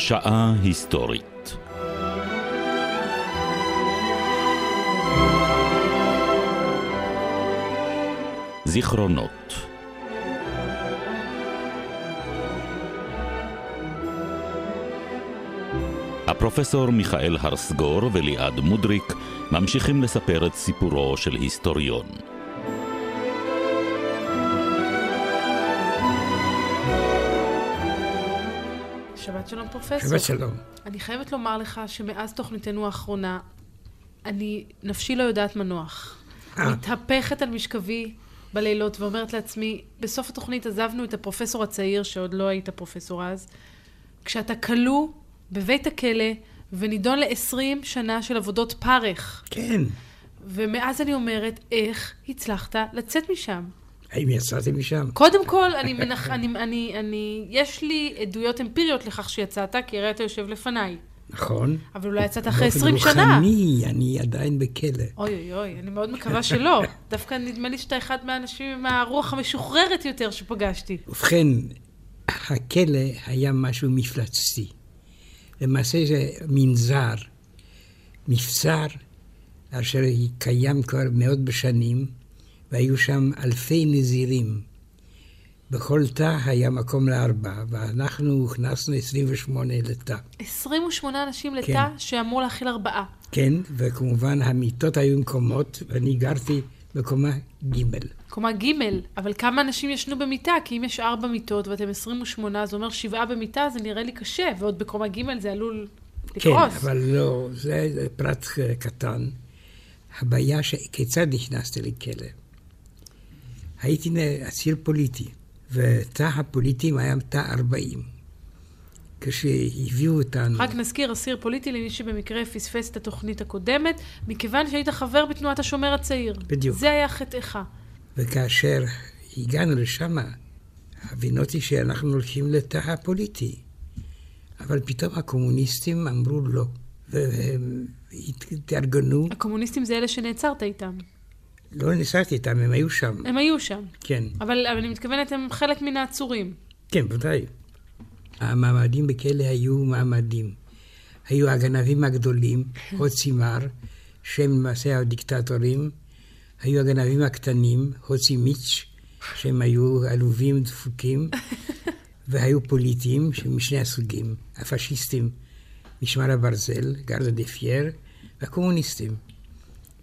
שעה היסטורית זיכרונות הפרופסור מיכאל הרסגור וליעד מודריק ממשיכים לספר את סיפורו של היסטוריון. שבת שלום פרופסור. שבת שלום. אני חייבת לומר לך שמאז תוכניתנו האחרונה, אני, נפשי לא יודעת מנוח. אה. מתהפכת על משכבי בלילות ואומרת לעצמי, בסוף התוכנית עזבנו את הפרופסור הצעיר, שעוד לא היית פרופסור אז, כשאתה כלוא בבית הכלא ונידון ל-20 שנה של עבודות פרך. כן. ומאז אני אומרת, איך הצלחת לצאת משם? האם יצאתי משם? קודם כל, אני מנח... אני, אני, אני, יש לי עדויות אמפיריות לכך שיצאת, כי הרי אתה יושב לפניי. נכון. אבל אולי יצאת אחרי באופן 20 שנה. רוחני, אני עדיין בכלא. אוי אוי אוי, אני מאוד מקווה שלא. דווקא נדמה לי שאתה אחד מהאנשים עם הרוח המשוחררת יותר שפגשתי. ובכן, הכלא היה משהו מפלצתי. למעשה זה מנזר, מבצר, אשר קיים כבר מאות בשנים, והיו שם אלפי נזירים. בכל תא היה מקום לארבע, ואנחנו הוכנסנו 28 לתא. 28 אנשים לתא כן. שאמור להכיל ארבעה. כן, וכמובן המיטות היו מקומות, ואני גרתי בקומה ג'. קומה ג', אבל כמה אנשים ישנו במיטה? כי אם יש ארבע מיטות ואתם 28, זה אומר שבעה במיטה, זה נראה לי קשה, ועוד בקומה ג' זה עלול כן, לקרוס. אבל לא, זה, פרט קטן. הבעיה שכיצד נכנסתי לכלא. הייתי אסיר פוליטי, ותא הפוליטים היה תא 40. כשהביאו אותנו... רק נזכיר, אסיר פוליטי למי שבמקרה פספס את התוכנית הקודמת, מכיוון שהיית חבר בתנועת השומר הצעיר. בדיוק. זה היה חטאך. וכאשר הגענו לשם, הבינותי שאנחנו הולכים לתא הפוליטי. אבל פתאום הקומוניסטים אמרו לא, והם התארגנו. הקומוניסטים זה אלה שנעצרת איתם. לא נסעתי איתם, הם היו שם. הם היו שם. כן, אבל, אבל אני מתכוונת, הם חלק מן העצורים. כן, ודאי. המעמדים בכלא היו מעמדים. היו הגנבים הגדולים, הוצי מר, שהם למעשה הדיקטטורים. היו הגנבים הקטנים, הוצי מיץ', שהם היו עלובים דפוקים. והיו פוליטיים משני הסוגים, הפשיסטים, משמר הברזל, גרדה דה פייר, והקומוניסטים.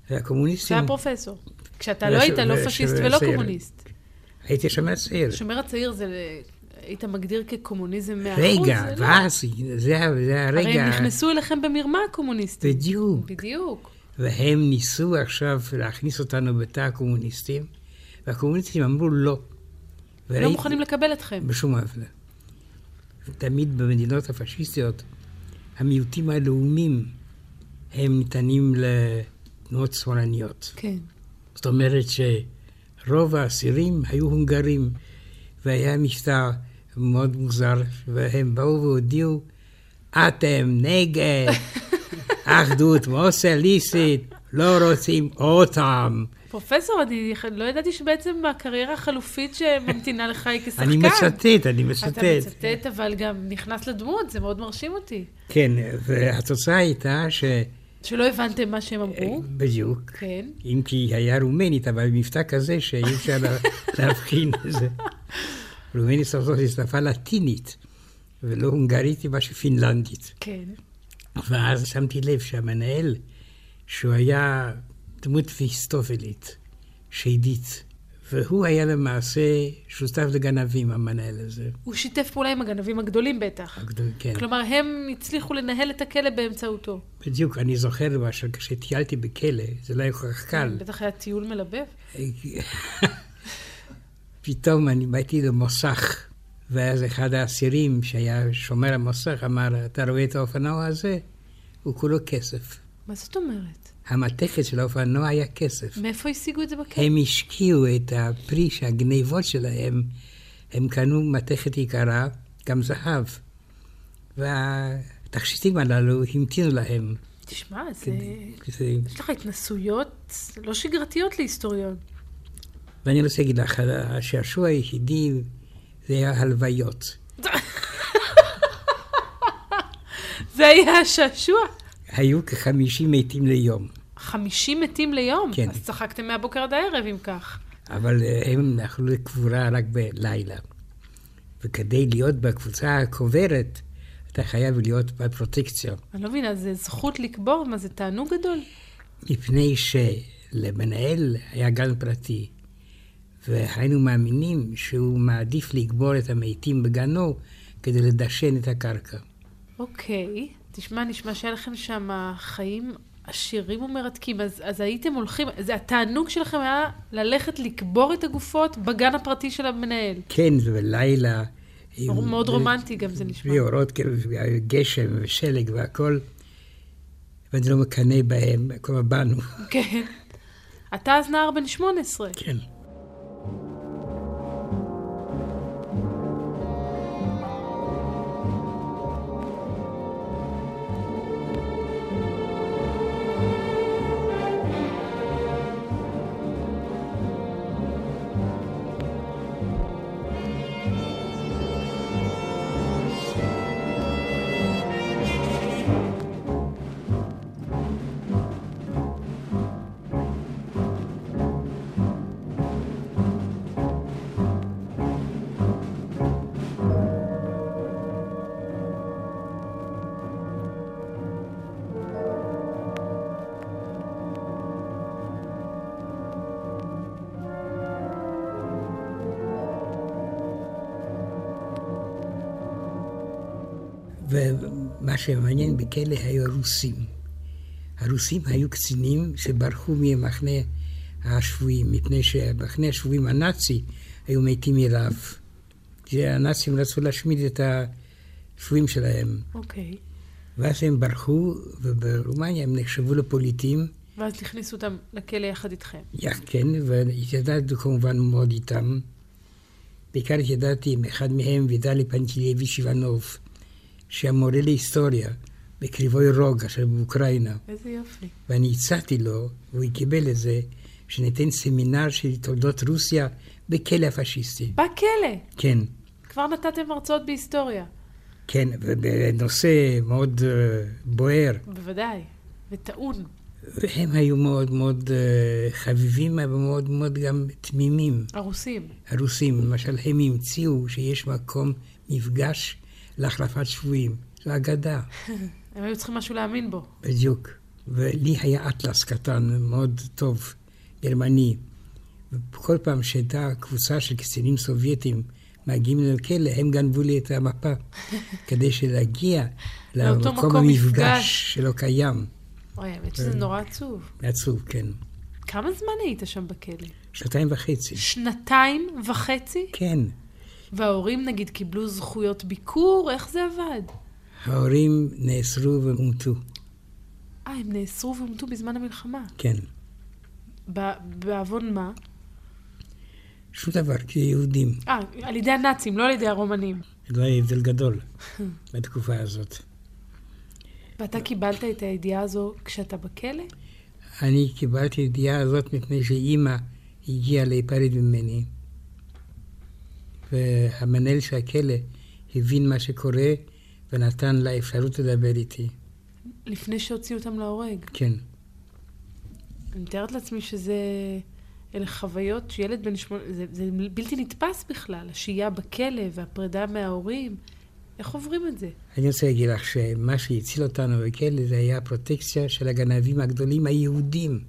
זה והקומוניסטים... היה פרופסור. כשאתה לא היית לא פשיסט ולא. קומוניסט. הייתי שומר צעיר. השומר הצעיר זה... היית מגדיר כקומוניזם מאה רגע, אחוז? זה לא. ואז זה ה- זה הרי הרגע... הם נכנסו אליכם במרמה הקומוניסטים. בדיוק. בדיוק. והם ניסו עכשיו להכניס אותנו בתא הקומוניסטים, והקומוניסטים אמרו לא. לא מוכנים לקבל אתכם. בשום אופן. תמיד במדינות הפשיסטיות, המיעוטים הלאומיים הם ניתנים לתנועות שמאלניות. כן. זאת אומרת שרוב האסירים היו הונגרים, והיה משטר מאוד מוזר, והם באו והודיעו, אתם נגד אחדות מוסליסטית, לא רוצים אותם. פרופסור, אני לא ידעתי שבעצם הקריירה החלופית שממתינה לך היא כשחקן. אני מצטט, אני אתה מצטט. מצטט, אבל גם נכנס לדמות, זה מאוד מרשים אותי. כן, והתוצאה הייתה ש... שלא הבנתם מה שהם אמרו. בדיוק. כן. אם כי היה רומנית, אבל מבטא כזה שאי אפשר לה- להבחין בזה. רומנית סוף סוף היא שפה לטינית, ולא הונגרית, היא משהו פינלנדית. כן. ואז שמתי לב שהמנהל, שהוא היה דמות פיסטופלית, שדית, והוא היה למעשה שותף לגנבים, המנהל הזה. הוא שיתף פעולה עם הגנבים הגדולים בטח. הגדול, כן. כלומר, הם הצליחו לנהל את הכלא באמצעותו. בדיוק, אני זוכר למשל, כשטיילתי בכלא, זה לא היה כל כך קל. בטח היה טיול מלבב. פתאום אני באתי למוסך, ואז אחד האסירים שהיה שומר המוסך אמר, אתה רואה את האופנוע הזה? הוא כולו כסף. מה זאת אומרת? המתכת של האופנוע היה כסף. מאיפה השיגו את זה בכלא? הם השקיעו את הפרי שהגניבות שלהם, הם קנו מתכת יקרה, גם זהב. והתכשיטים הללו המתינו להם. תשמע, זה... כדי- כדי- יש לך התנסויות לא שגרתיות להיסטוריון. ואני רוצה להגיד לך, השעשוע היחידי זה היה הלוויות. זה היה השעשוע. היו כחמישים מתים ליום. 50 מתים ליום? כן. אז צחקתם מהבוקר עד הערב, אם כך. אבל אה, הם אכלו לקבורה רק בלילה. וכדי להיות בקבוצה הקוברת, אתה חייב להיות בפרוטקציה. אני לא מבינה, זה זכות לקבור? מה, זה תענוג גדול? מפני שלמנהל היה גן פרטי, והיינו מאמינים שהוא מעדיף לקבור את המתים בגנו כדי לדשן את הקרקע. אוקיי. תשמע, נשמע שהיה לכם שם חיים עשירים ומרתקים. אז, אז הייתם הולכים, זה התענוג שלכם היה ללכת לקבור את הגופות בגן הפרטי של המנהל. כן, ובלילה... מאוד רומנטי גם זה נשמע. בלי אורות, כאילו, גשם ושלג והכל. ואני לא מקנא בהם, כלומר בנו. כן. אתה אז נער בן 18. כן. שמעניין בכלא היו הרוסים. הרוסים היו קצינים שברחו ממחנה השבויים, מפני שמחנה השבויים הנאצי היו מתים מרעב. כי הנאצים רצו להשמיד את השבויים שלהם. אוקיי. ואז הם ברחו, וברומניה הם נחשבו לפוליטים. ואז הכניסו אותם לכלא יחד איתכם. יא, כן, והתיידדתי כמובן מאוד איתם. בעיקר התיידדתי עם אחד מהם, וידלי פנטילייביץ' איבנוב, שהיה מורה להיסטוריה בקריבוי רוגה שבאוקראינה. איזה יופי. ואני הצעתי לו, והוא קיבל את זה, שניתן סמינר של תולדות רוסיה בכלא הפשיסטי. בכלא. כן, כבר נתתם הרצאות בהיסטוריה. כן, ובנושא מאוד אה, בוער. בוודאי. וטעון. והם היו מאוד מאוד אה, חביבים, אבל מאוד מאוד גם תמימים. הרוסים. הרוסים, למשל, הם המציאו שיש מקום מפגש להחלפת שבויים. זו אגדה, הם היו צריכים משהו להאמין בו. בדיוק. ולי היה אטלס קטן, מאוד טוב, גרמני. וכל פעם שהייתה קבוצה של קצינים סובייטים מגיעים לכלא, הם גנבו לי את המפה, כדי שלהגיע למקום מקום מפגש. המפגש שלא קיים. אוי, האמת שזה נורא עצוב. עצוב, כן. כמה זמן היית שם בכלא? שנתיים וחצי. שנתיים וחצי? כן. וההורים נגיד קיבלו זכויות ביקור? איך זה עבד? ההורים נאסרו והומתו. אה, הם נאסרו והומתו בזמן המלחמה. כן. בעוון מה? שום דבר, כיהודים. אה, על ידי הנאצים, לא על ידי הרומנים. זה לא היה הבדל גדול בתקופה הזאת. ואתה קיבלת את הידיעה הזו כשאתה בכלא? אני קיבלתי את הידיעה הזאת מפני שאימא הגיעה להיפרד ממני. והמנהל של הכלא הבין מה שקורה ונתן לה אפשרות לדבר איתי. לפני שהוציאו אותם להורג. כן. אני מתארת לעצמי שזה... אלה חוויות שילד בן שמונה... זה, זה בלתי נתפס בכלל, השהייה בכלא והפרידה מההורים. איך עוברים את זה? אני רוצה להגיד לך שמה שהציל אותנו בכלא זה היה הפרוטקציה של הגנבים הגדולים היהודים.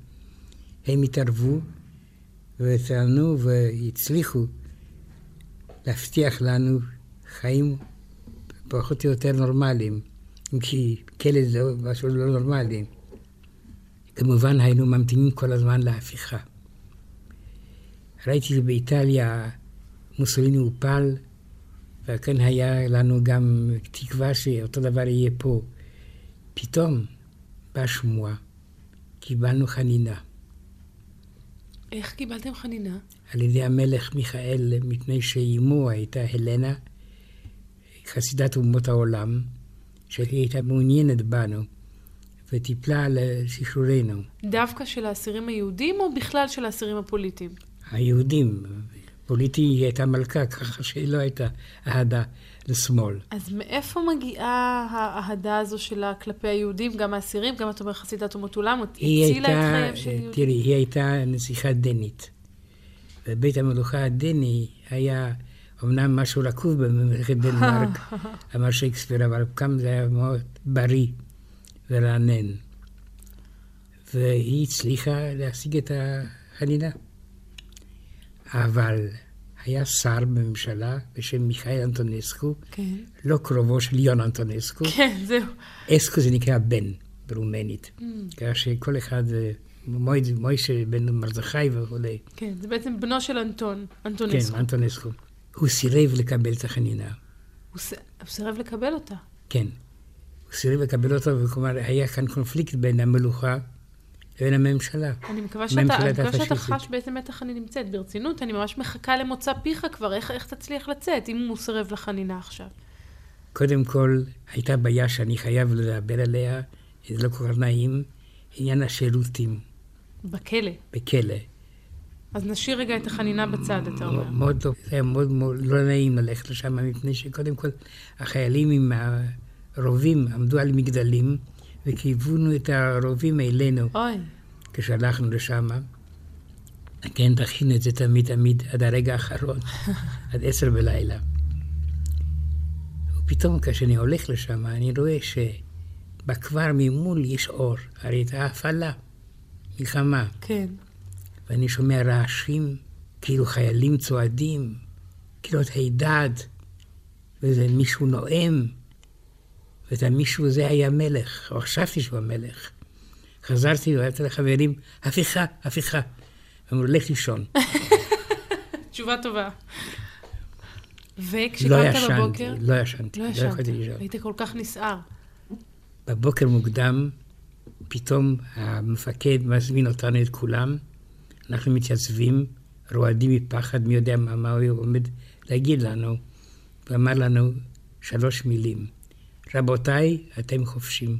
הם התערבו וטענו והצליחו להבטיח לנו חיים פחות או יותר נורמליים. אם כי כלא זה משהו לא נורמלי. כמובן היינו ממתינים כל הזמן להפיכה. ראיתי שבאיטליה מוסוליני הופל, וכן היה לנו גם תקווה שאותו דבר יהיה פה. פתאום באה שמועה, קיבלנו חנינה איך קיבלתם חנינה? על ידי המלך מיכאל, מפני שאימו הייתה הלנה, חסידת אומות העולם, שהיא הייתה מעוניינת בנו, וטיפלה על שחרורנו. דווקא של האסירים היהודים או בכלל של האסירים הפוליטיים? היהודים, פוליטי היא הייתה מלכה, ככה שהיא לא הייתה אהדה לשמאל. אז מאיפה מגיעה האהדה הזו שלה כלפי היהודים, גם האסירים, גם את אומר חסידת אומות עולם, היא הצילה את הייתה, חייהם של יהודים? תראי, היא הייתה נסיכה דנית. ובית המלוכה הדני היה אמנם משהו רקוב במלכת דנמרק, אמר שייקספיר, אבל כאן זה היה מאוד בריא ורענן. והיא הצליחה להשיג את החנינה. אבל היה שר בממשלה בשם מיכאל אנטונסקו, כן. לא קרובו של יון אנטונסקו. כן, זהו. אסקו זה נקרא בן ברומנית. ככה שכל אחד, אה, מוישה בן מרדכי וכולי. כן, זה בעצם בנו של אנטון, כן, אנטונסקו. אנטונסקו. הוא סירב לקבל את החנינה. הוא ס- הוא סירב לקבל אותה. כן. הוא סירב לקבל אותו, וכלומר, היה כאן קונפליקט בין המלוכה לבין הממשלה. אני מקווה שאתה, אני מקווה שאתה. חש באיזה מתח אני נמצאת. ברצינות, אני ממש מחכה למוצא פיך כבר, איך, איך תצליח לצאת, אם הוא סירב לחנינה עכשיו. קודם כל, הייתה בעיה שאני חייב לדבר עליה, זה לא כל כך נעים, עניין השירותים בכלא. בכלא. אז נשאיר רגע את החנינה בצד, אתה אומר. מאוד לא, זה היה מאוד מאוד לא נעים ללכת לשם, מפני שקודם כל החיילים עם הרובים עמדו על מגדלים וכיוונו את הרובים אלינו אוי, כשהלכנו לשם. כן, תכין את זה תמיד תמיד עד הרגע האחרון, עד עשר בלילה. ופתאום כשאני הולך לשם, אני רואה שבכבר ממול יש אור, הרי הייתה הפעלה, מלחמה. כן. ואני שומע רעשים, כאילו חיילים צועדים, כאילו את הידד, ואיזה מישהו נואם, ואת המישהו הזה היה מלך, או חשבתי שהוא המלך. חזרתי ואמרתי לחברים, הפיכה, הפיכה. אמרו, לך לישון. תשובה טובה. לא וכשקמת ישנתי, בבוקר... לא ישנתי, לא לא ישנת. יכולתי לישון. היית כל כך נסער. בבוקר מוקדם, פתאום המפקד מזמין אותנו את כולם, אנחנו מתייצבים, רועדים מפחד, מי יודע מה, מה הוא עומד להגיד לנו. הוא אמר לנו שלוש מילים, רבותיי, אתם חופשים.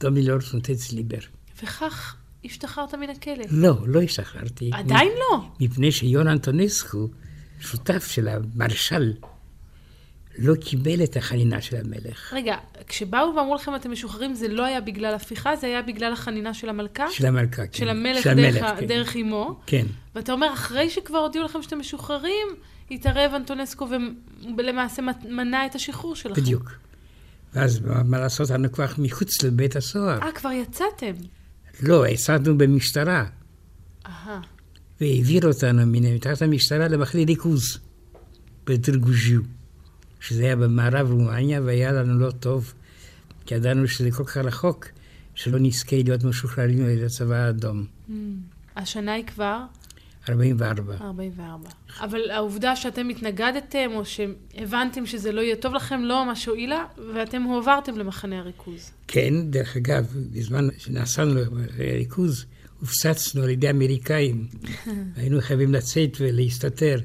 דומינור סונטץ ליבר. וכך השתחררת מן הכלא. לא, לא השתחררתי. עדיין לא. מפני שיון אנטונסקו, שותף של המרשל, לא קיבל את החנינה של המלך. רגע, כשבאו ואמרו לכם אתם משוחררים, זה לא היה בגלל הפיכה, זה היה בגלל החנינה של המלכה? של המלכה, כן. של המלך של דרך, המלך, ה- כן. דרך אמו? כן. ואתה אומר, אחרי שכבר הודיעו לכם שאתם משוחררים, התערב אנטונסקו ולמעשה מנע את השחרור שלכם. בדיוק. ואז מה לעשות, אנחנו כבר מחוץ לבית הסוהר. אה, כבר יצאתם. לא, יצאנו במשטרה, אהה. והעביר אותנו מתחת המשטרה למחנה ריכוז בדרגוז'יו, שזה היה במערב רומניה, והיה לנו לא טוב, כי ידענו שזה כל כך רחוק, שלא נזכה להיות משוחררים על ידי הצבא האדום. השנה היא כבר 44. 44. אבל העובדה שאתם התנגדתם, או שהבנתם שזה לא יהיה טוב לכם, לא ממש הועילה, ואתם הועברתם למחנה הריכוז. כן, דרך אגב, בזמן שנסענו לריכוז, הופצצנו על ידי האמריקאים. היינו חייבים לצאת ולהסתתר.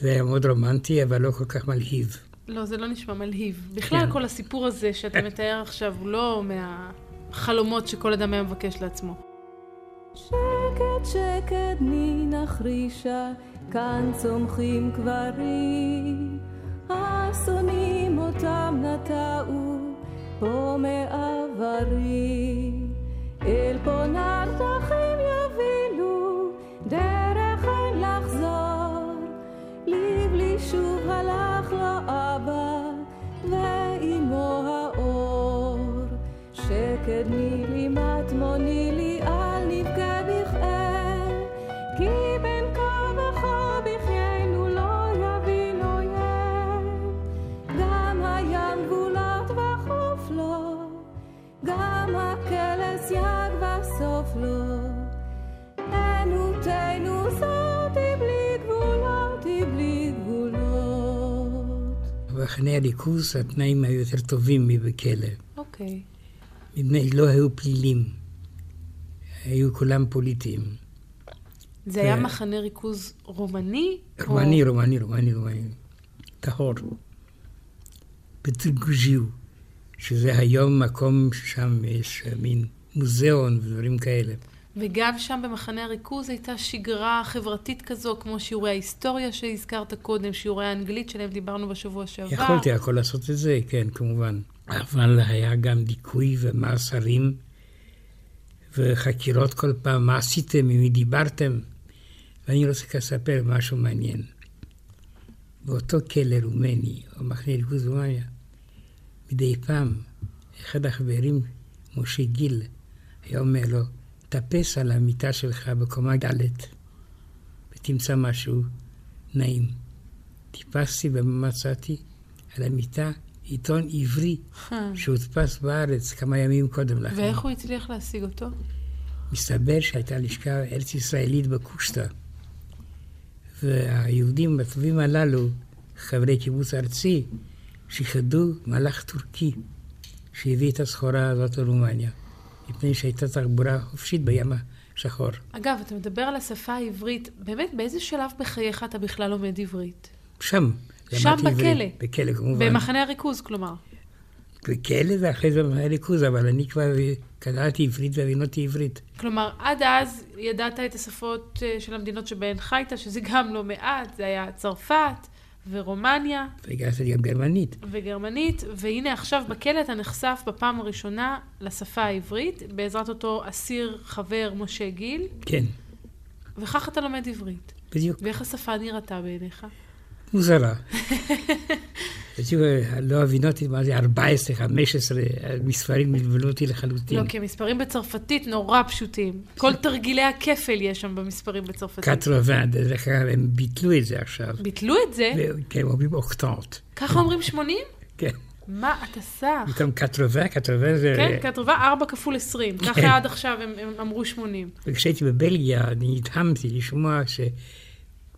זה היה מאוד רומנטי, אבל לא כל כך מלהיב. לא, זה לא נשמע מלהיב. בכלל, כן. כל הסיפור הזה שאתה מתאר עכשיו הוא לא מהחלומות שכל אדם היה מבקש לעצמו. שקט שקט נינה חרישה, כאן צומחים קברים. האסונים אותם נטעו, פה מעברי. אל פונת דרכים יובילו, דרך שוב הלך לו אבא, האור. שקד נילי מטמוני לי אל נבכה בכאב, כי בין כה וכה בחיינו לא יבין אויב. גם הים גבולות וחוף לו, גם הקלס יג וסוף לו. ענותנו זאת במחנה הריכוז התנאים היו יותר טובים מבכלא. אוקיי. מפני שלא היו פלילים. היו כולם פוליטיים. זה היה ו- מחנה ריכוז רומני? או- רומני, רומני, רומני, רומני. טהור. בטרגוז'יו, שזה היום מקום ששם יש מין מוזיאון ודברים כאלה. וגם שם במחנה הריכוז הייתה שגרה חברתית כזו, כמו שיעורי ההיסטוריה שהזכרת קודם, שיעורי האנגלית שלהם דיברנו בשבוע שעבר. יכולתי הכל לעשות את זה, כן, כמובן. אבל היה גם דיכוי ומאסרים וחקירות כל פעם, מה עשיתם, עם מי דיברתם. ואני רוצה לספר משהו מעניין. באותו כלא רומני, או מחנה ריכוז רומניה, מדי פעם, אחד החברים, משה גיל, היה אומר לו, טפס על המיטה שלך בקומה ד' ותמצא משהו נעים. טיפסתי ומצאתי על המיטה עיתון עברי שהודפס בארץ כמה ימים קודם לכן. ואיך הוא הצליח להשיג אותו? מסתבר שהייתה לשכה ארץ ישראלית בקושטא. והיהודים הטובים הללו, חברי קיבוץ ארצי, שיחדו מלאך טורקי שהביא את הסחורה הזאת לרומניה, מפני שהייתה תחבורה חופשית בים השחור. אגב, אתה מדבר על השפה העברית, באמת, באיזה שלב בחייך אתה בכלל לומד עברית? שם. שם למדתי עברית. בכלא. בכלא, כמובן. במחנה הריכוז, כלומר. בכלא ואחרי זה במחנה ריכוז, אבל אני כבר קראתי עברית והבינותי עברית. כלומר, עד אז ידעת את השפות אה, של המדינות שבהן חיית, שזה גם לא מעט, זה היה צרפת ורומניה והגעתי גם גרמנית. וגרמנית, והנה עכשיו בכלא אתה נחשף בפעם הראשונה לשפה העברית, בעזרת אותו אסיר חבר משה גיל, כן, וכך אתה לומד עברית. בדיוק. ואיך השפה נראתה בעיניך? מוזרה. בדיוק, לא הבינותי מה זה 14, 15, המספרים נבלבלו אותי לחלוטין. לא, כי המספרים בצרפתית נורא פשוטים. כל תרגילי הכפל יש שם במספרים בצרפתית. קטרוון, דרך אגב, הם ביטלו את זה עכשיו. ביטלו את זה? כן, אומרים אוקטנט. ככה אומרים 80? כן. מה אתה סח? במקום קטרוון, קטרוון זה... כן, כתובה 4 כפול 20. כן. ככה עד עכשיו הם הם אמרו 80. וכשהייתי בבלגיה, אני נדהמתי לשמוע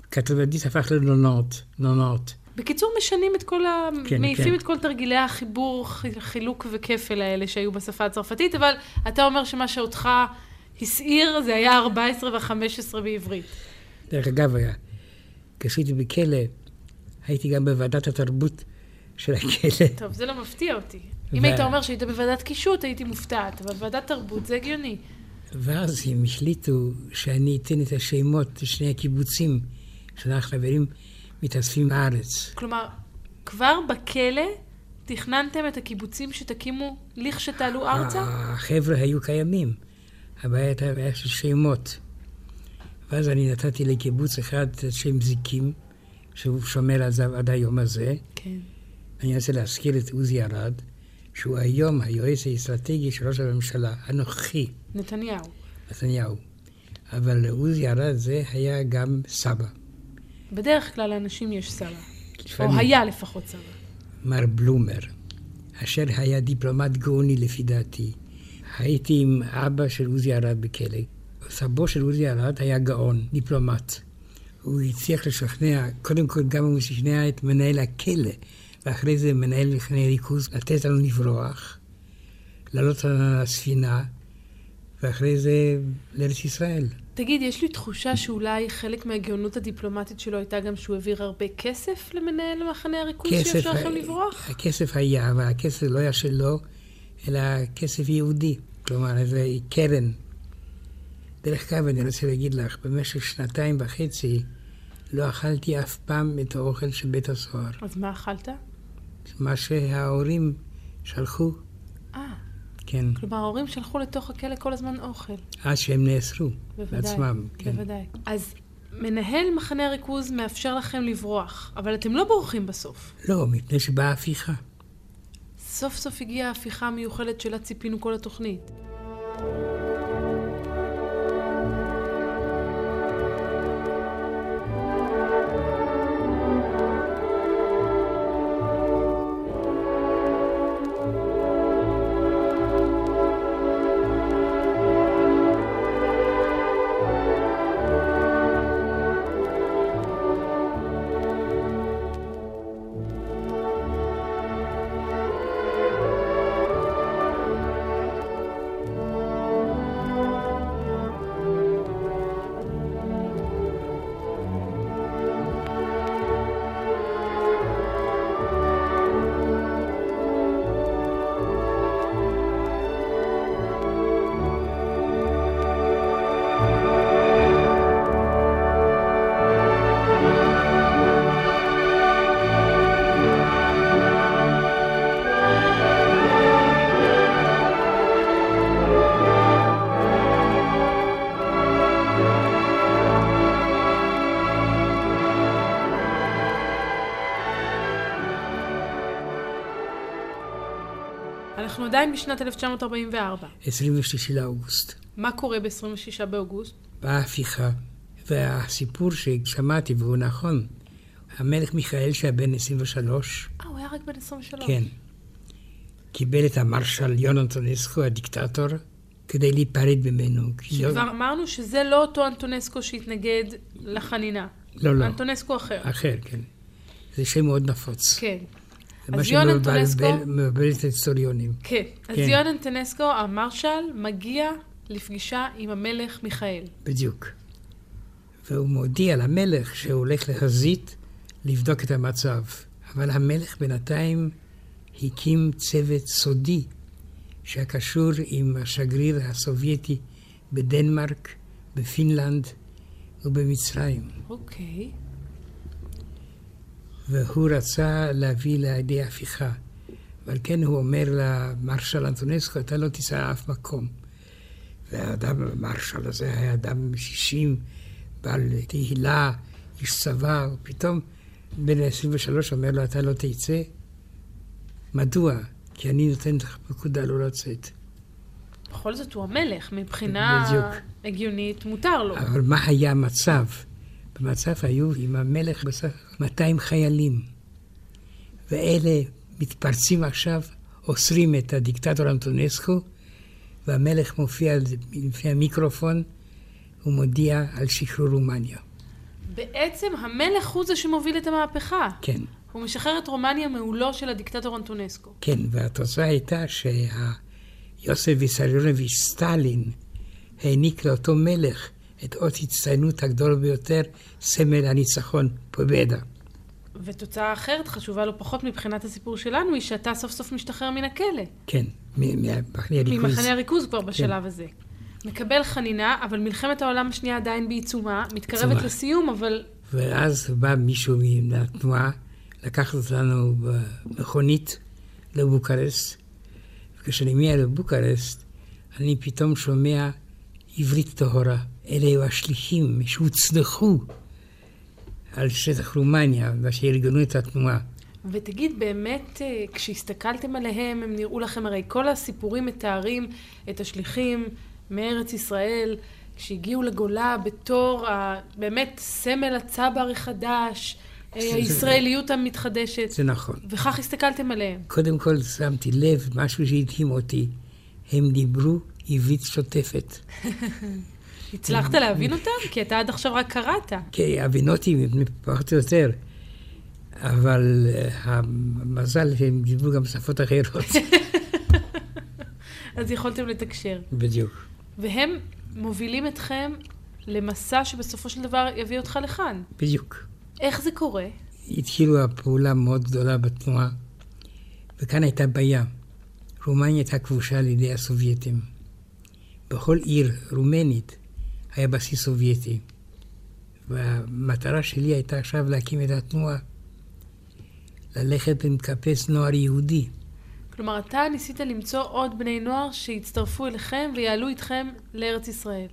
שקטרובנית הפך לנונות, נונות. בקיצור, משנים את כל ה... כן, מעיפים כן. את כל תרגילי החיבור, חילוק וכפל האלה שהיו בשפה הצרפתית, אבל אתה אומר שמה שאותך הסעיר זה היה 14 ו-15 בעברית. דרך אגב, היה- כשהייתי בכלא, הייתי גם בוועדת התרבות של הכלא. טוב, זה לא מפתיע אותי. ו- אם היית אומר שהיית בוועדת קישוט, הייתי מופתעת, אבל ועדת תרבות זה הגיוני. ואז הם החליטו שאני אתן את השמות לשני הקיבוצים שאנחנו חברים מתאספים בארץ. כלומר, כבר בכלא תכננתם את הקיבוצים שתקימו לכשתעלו ארצה? החבר'ה היו קיימים, הבעיה הייתה בעיה של שמות. ואז אני נתתי לקיבוץ אחד את שם זיקים, שהוא שומר על זה עד היום הזה. כן. אני רוצה להזכיר את עוזי ארד, שהוא היום היועץ האסטרטגי של ראש הממשלה, הנוכחי, נתניהו. נתניהו. אבל לעוזי ארד זה היה גם סבא. בדרך כלל לאנשים יש סבא. או. היה לפחות סבא. מר בלומר, אשר היה דיפלומט גאוני לפי דעתי. הייתי עם אבא של עוזי ארד בכלא. סבו של עוזי ארד היה גאון, דיפלומט. הוא הצליח לשכנע, קודם כל גם הוא שכנע את מנהל הכלא, ואחרי זה מנהל מחנה ריכוז, לתת לנו לברוח, לעלות על הספינה, ואחרי זה לארץ ישראל. תגיד, יש לי תחושה שאולי חלק מהגאונות הדיפלומטית שלו הייתה גם שהוא העביר הרבה כסף למנהל מחנה הריכוז שאפשר לכם לברוח? הכסף היה, אבל הכסף לא היה שלו, אלא כסף יהודי. כלומר, זה קרן. דרך אגב, אני רוצה להגיד לך, במשך שנתיים וחצי לא אכלתי אף פעם את האוכל של בית הסוהר. אז מה אכלת? מה שההורים שלחו, אה, כן, כלומר ההורים שלחו לתוך הכלא כל הזמן אוכל. עד שהם נאסרו בוודאי. בעצמם. כן. בוודאי. אז מנהל מחנה הריכוז מאפשר לכם לברוח, אבל אתם לא בורחים בסוף. לא, מפני שבאה הפיכה. סוף סוף הגיעה ההפיכה המיוחלת שלה ציפינו כל התוכנית. בשנת 1944. 26 לאוגוסט. מה קורה ב-26 באוגוסט? באה ההפיכה, והסיפור ששמעתי, והוא נכון, המלך מיכאל שהיה בן 23, אה, הוא היה רק בן 23. כן, קיבל את המרשל יונתונסקו, הדיקטטור, כדי להיפרד ממנו. כי לא- שכבר אמרנו שזה לא אותו אנטונסקו שהתנגד לחנינה. לא, לא, אנטונסקו אחר. אחר, כן. זה שם מאוד נפוץ. כן. מה שמבלבל את ההיסטוריונים. כן. אז כן. יון אנטונסקו, המרשל, מגיע לפגישה עם המלך מיכאל. בדיוק. והוא מודיע למלך שהוא הולך לחזית לבדוק את המצב. אבל המלך בינתיים הקים צוות סודי שהיה קשור עם השגריר הסובייטי בדנמרק, בפינלנד ובמצרים. אוקיי. והוא רצה להביא לידי הפיכה. ועל כן הוא אומר למרשל אנטונסקו, אתה לא תיסע לאף מקום. והאדם, המרשל הזה היה אדם שישים, בעל תהילה, איש צבא, ופתאום בן ה-23 אומר לו, אתה לא תצא? מדוע? כי אני נותן לך פקודה לא לצאת. בכל זאת הוא המלך, מבחינה בדיוק. הגיונית מותר לו. אבל מה היה המצב? במצב היו עם המלך בסך 200 חיילים. ואלה מתפרצים עכשיו, אוסרים את הדיקטטור אנטונסקו, והמלך מופיע לפני המיקרופון ומודיע על שחרור רומניה. בעצם המלך הוא זה שמוביל את המהפכה. כן, הוא משחרר את רומניה מעולו של הדיקטטור אנטונסקו. כן, והתוצאה הייתה שיוסף ויסריונוביץ' סטלין העניק לאותו מלך את אות הצטיינות הגדול ביותר, סמל הניצחון, פובדה. ותוצאה אחרת חשובה לא פחות מבחינת הסיפור שלנו, היא שאתה סוף סוף משתחרר מן הכלא. כן, מ- מהמחנה הריכוז. ממחנה הריכוז כבר בשלב הזה. מקבל חנינה, אבל מלחמת העולם השנייה עדיין בעיצומה, מתקרבת בעיצומה. לסיום, אבל ואז בא מישהו מהתנועה לקח אותנו במכונית לבוקרשט, וכשאני מגיע לבוקרשט, אני פתאום שומע עברית טהורה. אלה היו השליחים שהוצנחו על שטח רומניה, ושארגנו את התנועה. ותגיד, באמת, אה, כשהסתכלתם עליהם, הם נראו לכם, הרי כל הסיפורים מתארים את השליחים מארץ ישראל, כשהגיעו לגולה בתור ה- באמת סמל הצבר החדש, אה, הישראליות המתחדשת, זה נכון. וכך הסתכלתם עליהם. קודם כל שמתי לב, משהו שהדהים אותי, הם דיברו עברית שוטפת. הצלחת להבין אותם? כי אתה עד עכשיו רק קראת. כי הבינותי פחות או יותר, אבל אה, המזל שהם דיברו גם שפות אחרות. אז יכולתם לתקשר. בדיוק. והם מובילים אתכם למסע שבסופו של דבר יביא אותך לכאן. בדיוק. איך זה קורה? התחילו הפעולה מאוד גדולה בתנועה, וכאן הייתה בעיה. רומניה הייתה כבושה על ידי הסובייטים. בכל עיר רומנית היה בסיס סובייטי. והמטרה שלי הייתה עכשיו להקים את התנועה, ללכת ולחפש נוער יהודי. כלומר, אתה ניסית למצוא עוד בני נוער שיצטרפו אליכם ויעלו איתכם לארץ ישראל.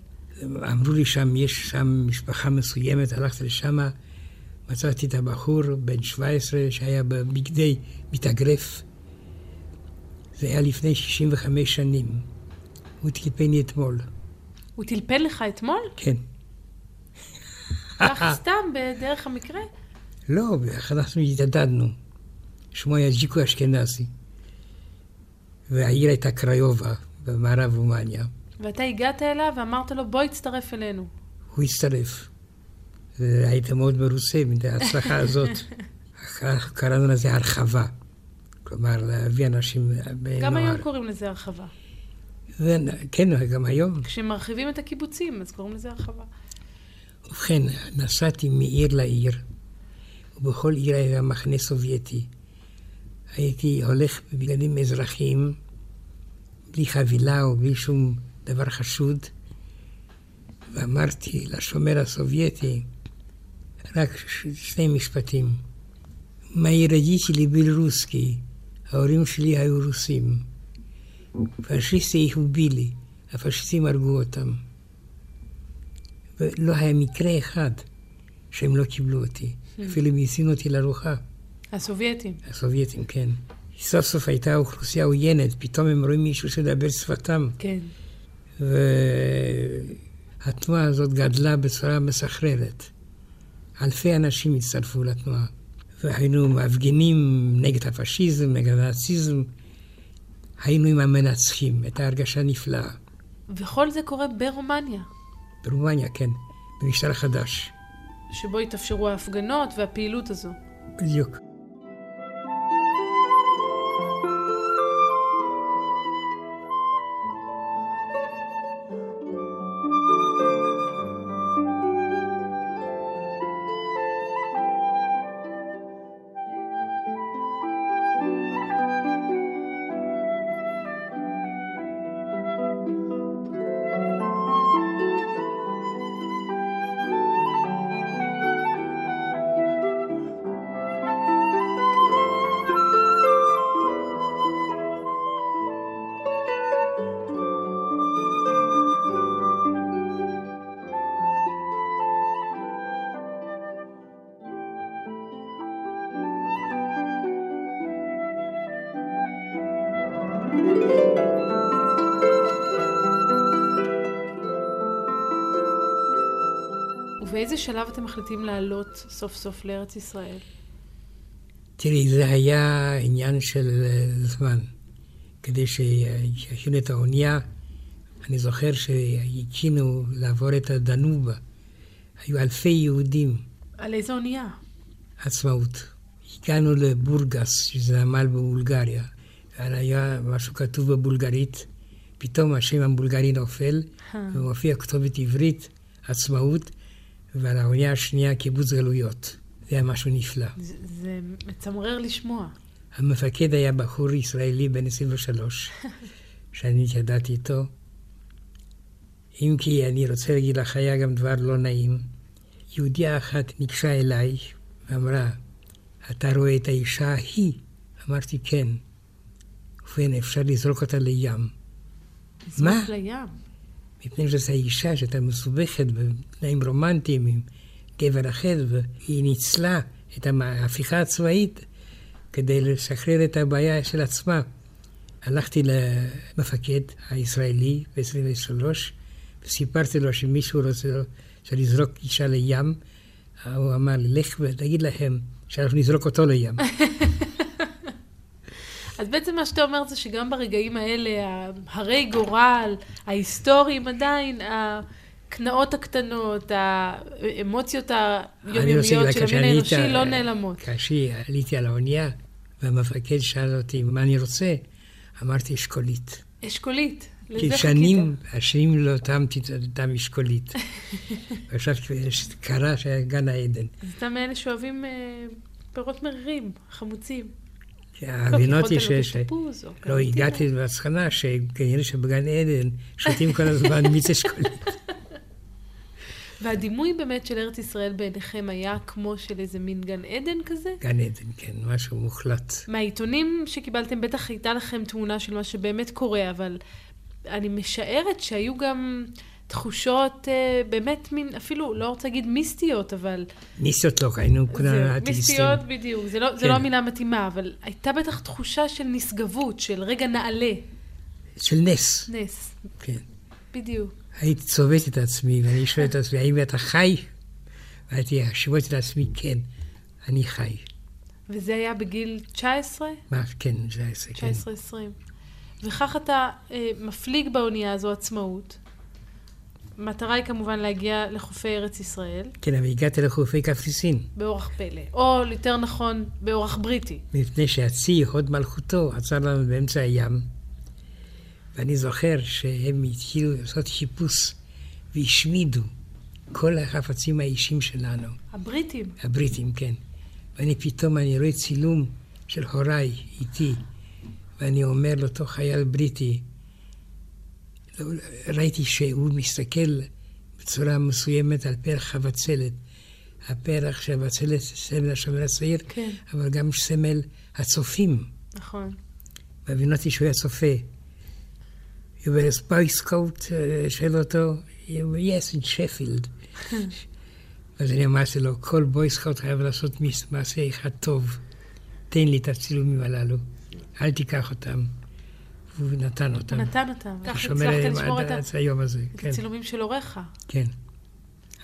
אמרו לי שם, יש שם משפחה מסוימת, הלכתי לשם, מצאתי את הבחור בן 17 שהיה בבגדי מתאגרף. זה היה לפני 65 שנים. הוא טלפן לי אתמול. הוא טלפן לך אתמול? כן. כך סתם, בדרך המקרה? לא, אנחנו התעדדנו. שמו היה ג'יקו אשכנזי. והעיר הייתה קריובה, במערב רומניה. ואתה הגעת אליו ואמרת לו, בוא הצטרף אלינו. הוא הצטרף. והיית מאוד מרוצה מההצלחה הזאת. אנחנו קראנו לזה הרחבה. כלומר, להביא אנשים בנוער. גם היום קוראים לזה הרחבה. זה כן, כן גם היום. כשמרחיבים את הקיבוצים, אז קוראים לזה הרחבה. ובכן, נסעתי מעיר לעיר, ובכל עיר היה מחנה סובייטי. הייתי הולך בבגדים אזרחיים, בלי חבילה או בלי שום דבר חשוד, ואמרתי לשומר הסובייטי, רק שני משפטים. מאי רדיתי לי בלרוסקי, ההורים שלי היו רוסים. פשיסטים איכו בילי, הפשיסטים הרגו אותם. ולא היה מקרה אחד שהם לא קיבלו אותי. Hmm. אפילו הם הסינו אותי לארוחה. הסובייטים. הסובייטים, כן. סוף סוף הייתה אוכלוסייה עוינת, פתאום הם רואים מישהו שדבר שפתם. כן. והתנועה הזאת גדלה בצורה מסחררת. אלפי אנשים הצטרפו לתנועה. והיינו מפגינים נגד הפשיזם, נגד הנאציזם. היינו עם המנצחים, הייתה הרגשה נפלאה. וכל זה קורה ברומניה, ברומניה, כן, במשטר חדש. שבו התאפשרו ההפגנות והפעילות הזו. בדיוק. שלב אתם מחליטים לעלות סוף סוף לארץ ישראל? תראי, זה היה עניין של אה, זמן. כדי שיכינו את האונייה, אני זוכר שהקינו לעבור את הדנובה. היו אלפי יהודים, על איזה אונייה? עצמאות. הגענו לבורגס, שזה נמל בבולגריה. היה משהו כתוב בבולגרית, פתאום השם הבולגרי נופל, אה. ומופיע כתובת עברית, עצמאות, ועל האונייה השנייה קיבוץ גלויות. זה היה משהו נפלא. זה, זה מצמרר לשמוע. המפקד היה בחור ישראלי בן 23, שאני התיידעתי איתו. אם כי אני רוצה להגיד לך, היה גם דבר לא נעים. יהודיה אחת ניגשה אליי ואמרה, אתה רואה את האישה ההיא? אמרתי, כן. ובכן, אפשר לזרוק אותה לים. לזרוק מה? לים. מפני שזו האישה שהייתה מסובכת בתנאים רומנטיים עם גבר אחר, והיא ניצלה את ההפיכה הצבאית כדי לשחרר את הבעיה של עצמה. הלכתי למפקד הישראלי ב-23, וסיפרתי לו שמישהו רוצה רוצה לזרוק אישה לים. הוא אמר לי, לך ותגיד להם שאנחנו נזרוק אותו לים. אז בעצם מה שאתה אומר זה שגם ברגעים האלה, הרי גורל, ההיסטוריים עדיין, הקנאות הקטנות, האמוציות היומיומיות של המין האנושי לא נעלמות. כאשר עליתי על האונייה, והמפקד שאל אותי מה אני רוצה, אמרתי אשכולית. אשכולית. כי. שנים, השנים לא טעמתי את אותם אשכולית. ועכשיו קרה שהיה גן העדן. אז אתה מאלה שאוהבים אה, פירות מרירים, חמוצים. הבינותי לא, כי יכולת ש... להיות תפוז או לא, קלמנטינה. הגעתי למסקנה שכנראה שבגן עדן שותים כל הזמן מיץ אשכולית. והדימוי באמת של ארץ ישראל בעיניכם היה כמו של איזה מין גן עדן כזה? גן עדן, כן, משהו מוחלט. מהעיתונים שקיבלתם בטח הייתה לכם תמונה של מה שבאמת קורה, אבל אני משערת שהיו גם תחושות אה, באמת מין, אפילו, לא רוצה להגיד מיסטיות, אבל... ניסות לא, היינו כולנו זה, אתאיסטים. מיסטיות בדיוק, זה לא, זה כן. לא המילה המתאימה, אבל הייתה בטח תחושה של נשגבות, של רגע נעלה, של נס, נס, כן. בדיוק. הייתי צובט את עצמי, ואני שואל את עצמי, האם אתה חי? והייתי אשבות את עצמי, כן, אני חי. וזה היה בגיל 19? מה, כן, זה היה זה, כן. 19-20. וכך אתה אה, מפליג באונייה הזו עצמאות. המטרה היא כמובן להגיע לחופי ארץ ישראל, כן, אבל הגעתי לחופי קפריסין, באורח פלא, או יותר נכון, באורח בריטי. מפני שהצי, הוד מלכותו, עצר לנו באמצע הים, ואני זוכר שהם התחילו לעשות חיפוש והשמידו כל החפצים האישיים שלנו, הבריטים. הבריטים, כן. ואני פתאום, אני רואה צילום של הוריי איתי, ואני אומר לאותו חייל בריטי, ראיתי שהוא מסתכל בצורה מסוימת על פרח חבצלת. הפרח של הבצלת זה סמל השומר הצעיר, כן. אבל גם סמל הצופים. נכון. והבינותי שהוא היה צופה. הוא אומר, ספייסקוט, שואל אותו, yes, in שפילד. אז אני אמרתי לו, כל בויסקוט חייב לעשות מעשה אחד טוב. תן לי את הצילומים הללו. אל תיקח אותם. והוא נתן אותם. הוא נתן אותם. כך הצלחת לשמור את ה- היום הזה, את כן. הצילומים של הוריך. כן.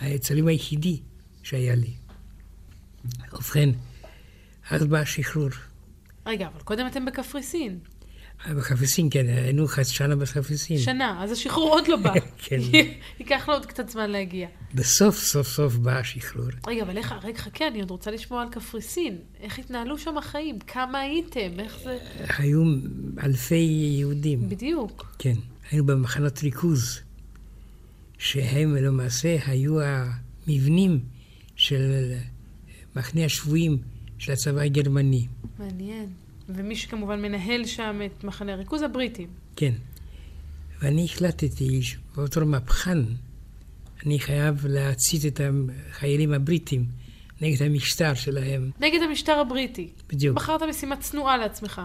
הצלום היחידי שהיה לי. ובכן, אז בא השחרור. רגע, אבל קודם אתם בקפריסין. בקפריסין, כן, היינו חצי שנה בקפריסין. שנה, אז השחרור עוד לא בא. כן. ייקח לו עוד קצת זמן להגיע. בסוף סוף סוף בא השחרור. רגע, אבל איך, רגע, חכה, אני עוד רוצה לשמוע על קפריסין. איך התנהלו שם החיים? כמה הייתם? איך זה... היו אלפי יהודים. בדיוק. כן, היינו במחנות ריכוז, שהם למעשה היו המבנים של מחנה השבויים של הצבא הגרמני. מעניין. ומי שכמובן מנהל שם את מחנה הריכוז, הבריטים. כן. ואני החלטתי שבתור מהפכן, אני חייב להצית את החיילים הבריטים נגד המשטר שלהם. נגד המשטר הבריטי. בדיוק. בחרת משימה צנועה לעצמך.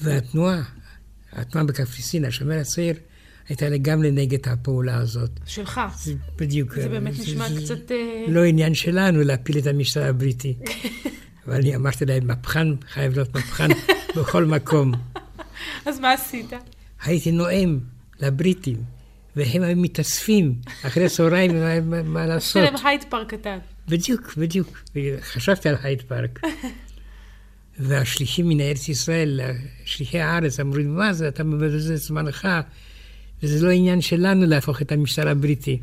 והתנועה, התנועה בקפריסין, השומר הצעיר, הייתה לגמרי נגד הפעולה הזאת. שלך. זה בדיוק. זה באמת נשמע זה- קצת... אה, לא עניין שלנו להפיל את המשטר הבריטי. אבל אני אמרתי להם, מהפכן חייב להיות מהפכן בכל מקום. אז מה עשית? הייתי נואם לבריטים, והם היו מתאספים אחרי צהריים, מה- לעשות. להם הייד פארק קטן. בדיוק, בדיוק. חשבתי על הייד פארק. והשליחים מן ארץ ישראל, שליחי הארץ, אמרו לי, מה זה, אתה מבזבז את זמנך, וזה לא עניין שלנו להפוך את המשטר הבריטי.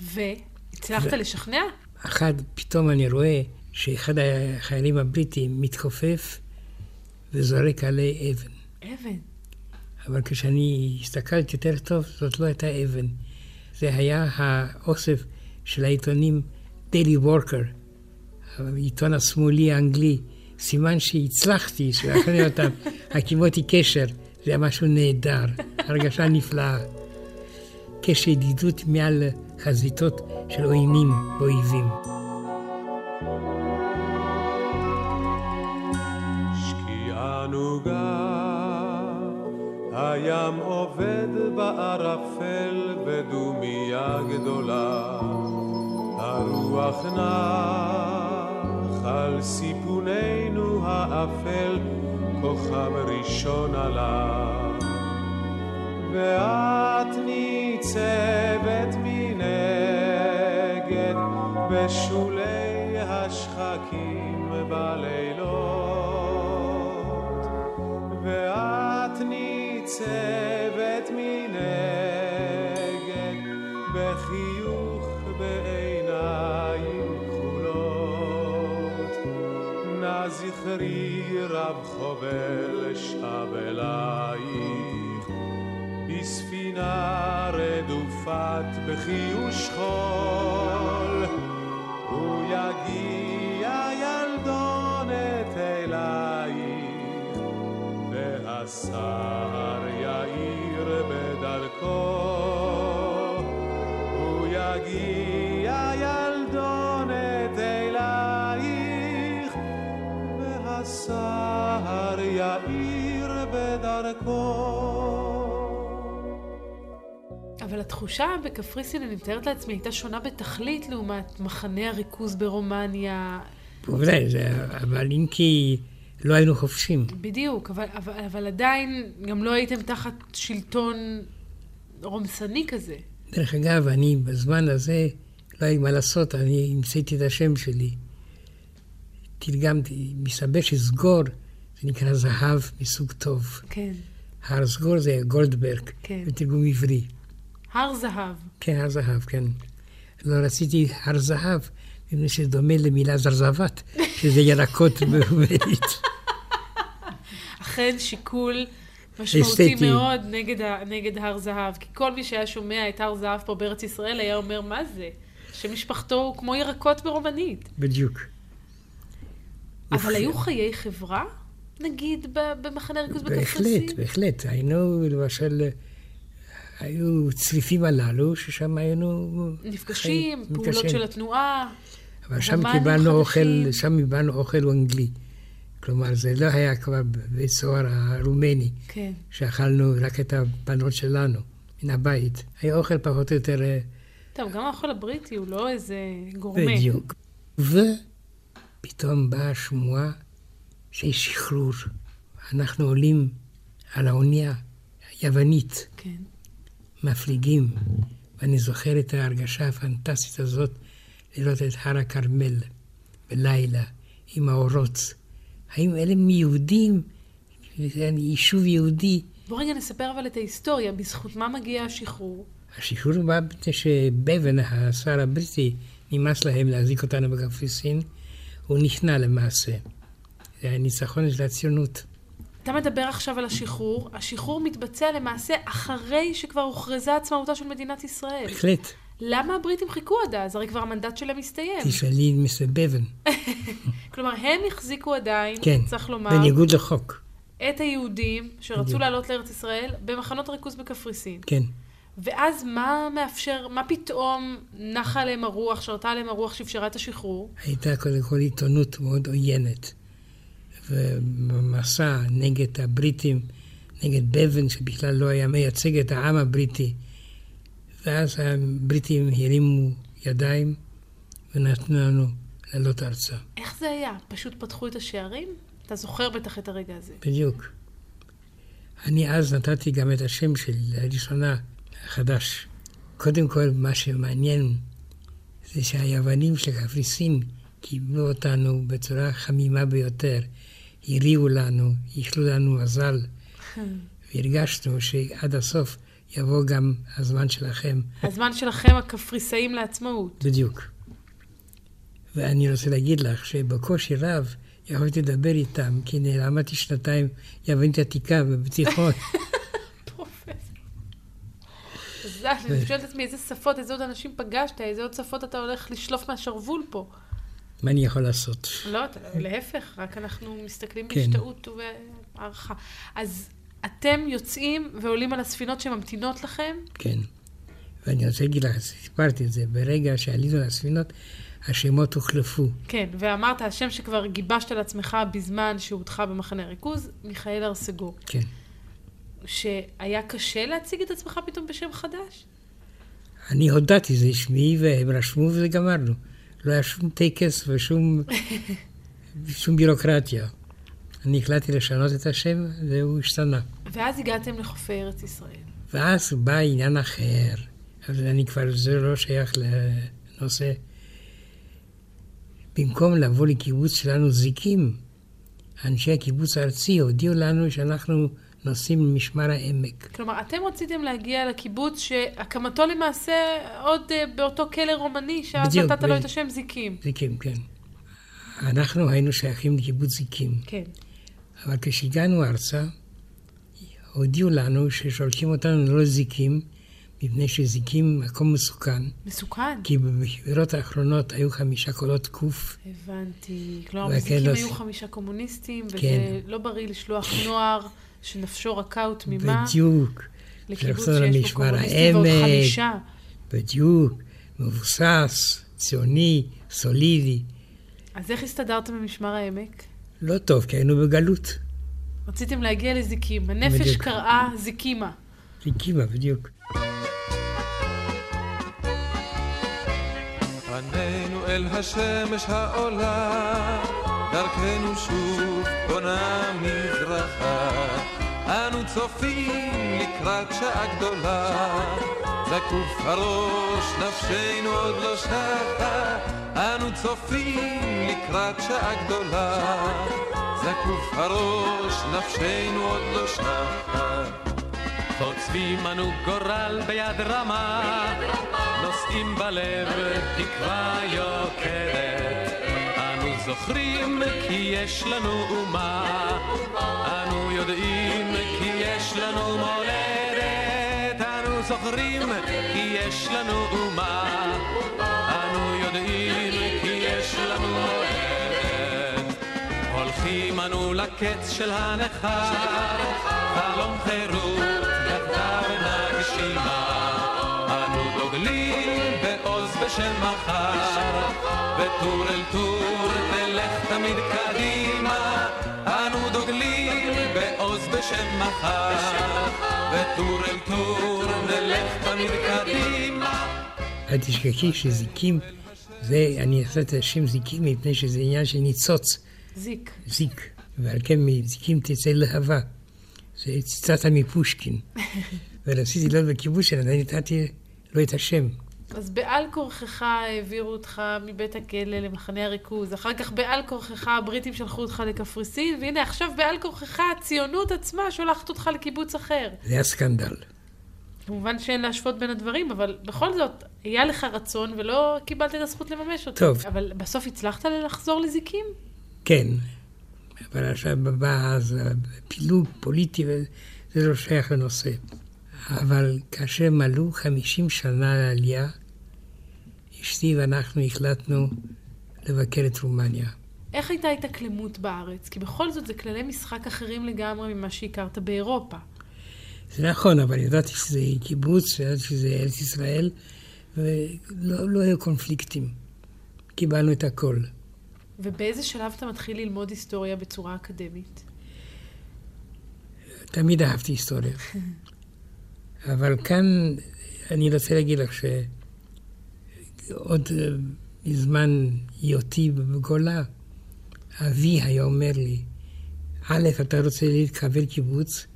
והצלחת לשכנע? אחד, פתאום אני רואה שאחד החיילים הבריטים מתכופף וזורק עלי אבן. אבן. אבל כשאני הסתכלתי יותר טוב, זאת לא הייתה אבן. זה היה האוסף של העיתונים דיילי וורקר, העיתון השמאלי האנגלי. סימן שהצלחתי, שלאחרי אותם, הקים אותי קשר. זה היה משהו נהדר, הרגשה נפלאה. קשר ידידות מעל חזיתות של עוינים ואויבים. נוגה, הים עובד בערפל בדומייה גדולה. הרוח נח על סיפוננו האפל, כוכב ראשון עלה. ואת ניצבת מנגד בשולי השחקים בלילות חובל שב אלייך. בספינה רדופת בחיוש חול. הוא יגיע ילדונת אלייך והשר התחושה בקפריסין, אני מתארת לעצמי, הייתה שונה בתכלית לעומת מחנה הריכוז ברומניה. בוודאי, אבל אם כי לא היינו חופשים. בדיוק, אבל, אבל, אבל עדיין גם לא הייתם תחת שלטון רומסני כזה. דרך אגב, אני בזמן הזה, לא היה לי מה לעשות, אני המצאתי את השם שלי. תרגמתי, מסתבר שסגור זה נקרא זהב מסוג טוב. כן. הר סגור זה גולדברג, כן. בתרגום עברי. הר זהב. כן, הר זהב, כן. לא רציתי הר זהב, מפני שזה דומה למילה זרזבת, שזה ירקות ברומנית. אכן שיקול משמעותי אסתטי. מאוד נגד, ה, נגד הר זהב. כי כל מי שהיה שומע את הר זהב פה בארץ ישראל היה אומר, מה זה? שמשפחתו הוא כמו ירקות ברומנית. בדיוק. אבל היו חיי חברה, נגיד, במחנה ריכוז בקפריסין? בהחלט, בהחלט. היינו, למשל, היו צריפים הללו, ששם היינו... נפגשים, חיים- פעולות נפגשים. של התנועה. אבל שם קיבלנו אוכל. שם קיבלנו אוכל אנגלי. כלומר, זה לא היה כבר בבית סוהר הרומני, כן. שאכלנו רק את הבנות שלנו, מן הבית. היה אוכל פחות או יותר אה, טוב, גם האוכל הבריטי הוא לא איזה גורמה. בדיוק. ופתאום באה השמועה שיש שחרור. אנחנו עולים על האונייה היוונית, כן. מפליגים, ואני זוכר את ההרגשה הפנטסטית הזאת לראות את הר הכרמל בלילה עם האורות. האם אלה מיהודים? יישוב יהודי. בוא רגע נספר אבל את ההיסטוריה, בזכות מה מגיע השחרור? השחרור בא מפני שבבן, השר הבריטי, נמאס להם להחזיק אותנו בקפריסין, הוא נכנע למעשה. זה הניצחון של הציונות. אתה מדבר עכשיו על השחרור, השחרור מתבצע למעשה אחרי שכבר הוכרזה עצמאותה של מדינת ישראל. בהחלט, למה הבריטים חיכו עד אז? הרי כבר המנדט שלהם הסתיים. תשאלי את מיסטר בבן. כלומר, הם החזיקו עדיין, כן, צריך לומר, בניגוד לחוק. את היהודים שרצו. לעלות לארץ ישראל במחנות ריכוז בקפריסין. כן. ואז מה מאפשר, מה פתאום נחה עליהם הרוח, שרתה עליהם הרוח שאפשרה את השחרור? הייתה קודם כל עיתונות מאוד עוינת. ובמסע נגד הבריטים, נגד בבן, שבכלל לא היה מייצג את העם הבריטי. ואז הבריטים הרימו ידיים ונתנו לנו לעלות ארצה. איך זה היה? פשוט פתחו את השערים? אתה זוכר בטח את הרגע הזה. בדיוק. אני אז נתתי גם את השם שלי לראשונה חדש. קודם כל, מה שמעניין זה שהיוונים של קפריסין קיבלו אותנו בצורה חמימה ביותר. הריעו לנו, איחלו לנו מזל, והרגשנו שעד הסוף יבוא גם הזמן שלכם. הזמן שלכם הקפריסאים לעצמאות. בדיוק. ואני רוצה להגיד לך שבקושי רב יכולתי לדבר איתם, כי למדתי שנתיים יוונית עתיקה ובתיכון. אני שואלת את עצמי איזה שפות, איזה עוד אנשים פגשת, איזה עוד שפות אתה הולך לשלוף מהשרוול פה. מה אני יכול לעשות? לא, להפך, רק אנחנו מסתכלים כן. בהשתאות ובהערכה. אז אתם יוצאים ועולים על הספינות שממתינות לכם? כן. ואני רוצה להגיד לך, סיפרתי את זה, ברגע שעלינו לספינות, השמות הוחלפו. כן, ואמרת, השם שכבר גיבשת לעצמך בזמן שהודחה במחנה הריכוז, מיכאל ארסגור. כן. שהיה קשה להציג את עצמך פתאום בשם חדש? אני הודעתי, זה שמי, והם רשמו וזה גמרנו. לא היה שום טקס ושום שום בירוקרטיה. אני החלטתי לשנות את השם, והוא השתנה. ואז הגעתם לחופי ארץ ישראל. ואז בא עניין אחר, אבל אני כבר, זה לא שייך לנושא. במקום לבוא לקיבוץ שלנו זיקים, אנשי הקיבוץ הארצי הודיעו לנו שאנחנו נוסעים למשמר העמק. כלומר, אתם רציתם להגיע לקיבוץ שהקמתו למעשה עוד אה, באותו כלא רומני, שאז נתת לו את השם זיקים. זיקים, כן. אנחנו היינו שייכים לקיבוץ זיקים, כן. אבל כשהגענו ארצה, הודיעו לנו ששולחים אותנו לא לזיקים, מפני שזיקים מקום מסוכן, מסוכן. כי בבחירות האחרונות היו חמישה קולות קוף, הבנתי. כלומר, בזיקים לא- היו חמישה קומוניסטים, וזה כן. לא בריא לשלוח נוער שנפשו רכה ותמימה בדיוק, לקיבוץ שיש בו קומוניסטים ועוד. חמישה. בדיוק, מבוסס, ציוני, סולידי. אז איך הסתדרתם במשמר העמק? לא טוב, כי היינו בגלות. רציתם להגיע לזיקים. הנפש בדיוק. קראה זיקימה. הקימה, בדיוק. פנינו אל השמש העולה, דרכנו שוב פונה מזרחה. צופים לקראת שעה גדולה, זקוף הראש, נפשנו עוד לא שחה. אנו צופים לקראת שעה גדולה, זקוף הראש, נפשנו עוד לא שחה. חוצבים אנו גורל ביד רמה, נושאים בלב תקווה יוקדת. אנו זוכרים כי יש לנו אומה, אנו יודעים יש לנו מולדת. אנו זוכרים כי יש לנו אומה, אנו יודעים כי יש לנו מולדת. הולכים אנו לקץ של הנכר, חלום חירות יחדיו נגשימה. אנו דוגלים בעוז בשל מחר, וטור אל טור תלך תמיד קדימה. בשם מחר, וטור אל טור נלך תמיד קדימה. אל תשכחי שזיקים, זה, אני אעשה את השם זיקים מפני שזה עניין של ניצוץ, זיק. זיק. ועל כן מזיקים תצא להבה. זה ציטטת מפושקין. ורציתי להיות בקיבוץ שלה, עדיין נתתי לו את השם. אז בעל כורחך העבירו אותך מבית הכלא למחנה הריכוז, אחר כך בעל כורחך הבריטים שלחו אותך לקפריסין, והנה עכשיו בעל כורחך הציונות עצמה שולחת אותך לקיבוץ אחר. זה היה סקנדל. כמובן שאין להשוות בין הדברים, אבל בכל זאת, היה לך רצון ולא קיבלת את הזכות לממש אותו. טוב. אבל בסוף הצלחת לחזור לזיקים? כן, אבל עכשיו בא אז פילוג פוליטי, וזה לא שייך לנושא. אבל כאשר מלאו 50 שנה לעלייה, אשתי ואנחנו החלטנו לבקר את רומניה. איך הייתה התאקלמות בארץ? כי בכל זאת זה כללי משחק אחרים לגמרי ממה שהכרת באירופה. זה נכון, אבל ידעתי שזה קיבוץ, ידעתי שזה ארץ ישראל, ולא לא היו קונפליקטים. קיבלנו את הכל. ובאיזה שלב אתה מתחיל ללמוד היסטוריה בצורה אקדמית? תמיד אהבתי היסטוריה. אבל כאן אני רוצה להגיד לך שעוד אה, מזמן היותי בגולה, אבי היה אומר לי, א', אתה רוצה להתקבל קיבוץ,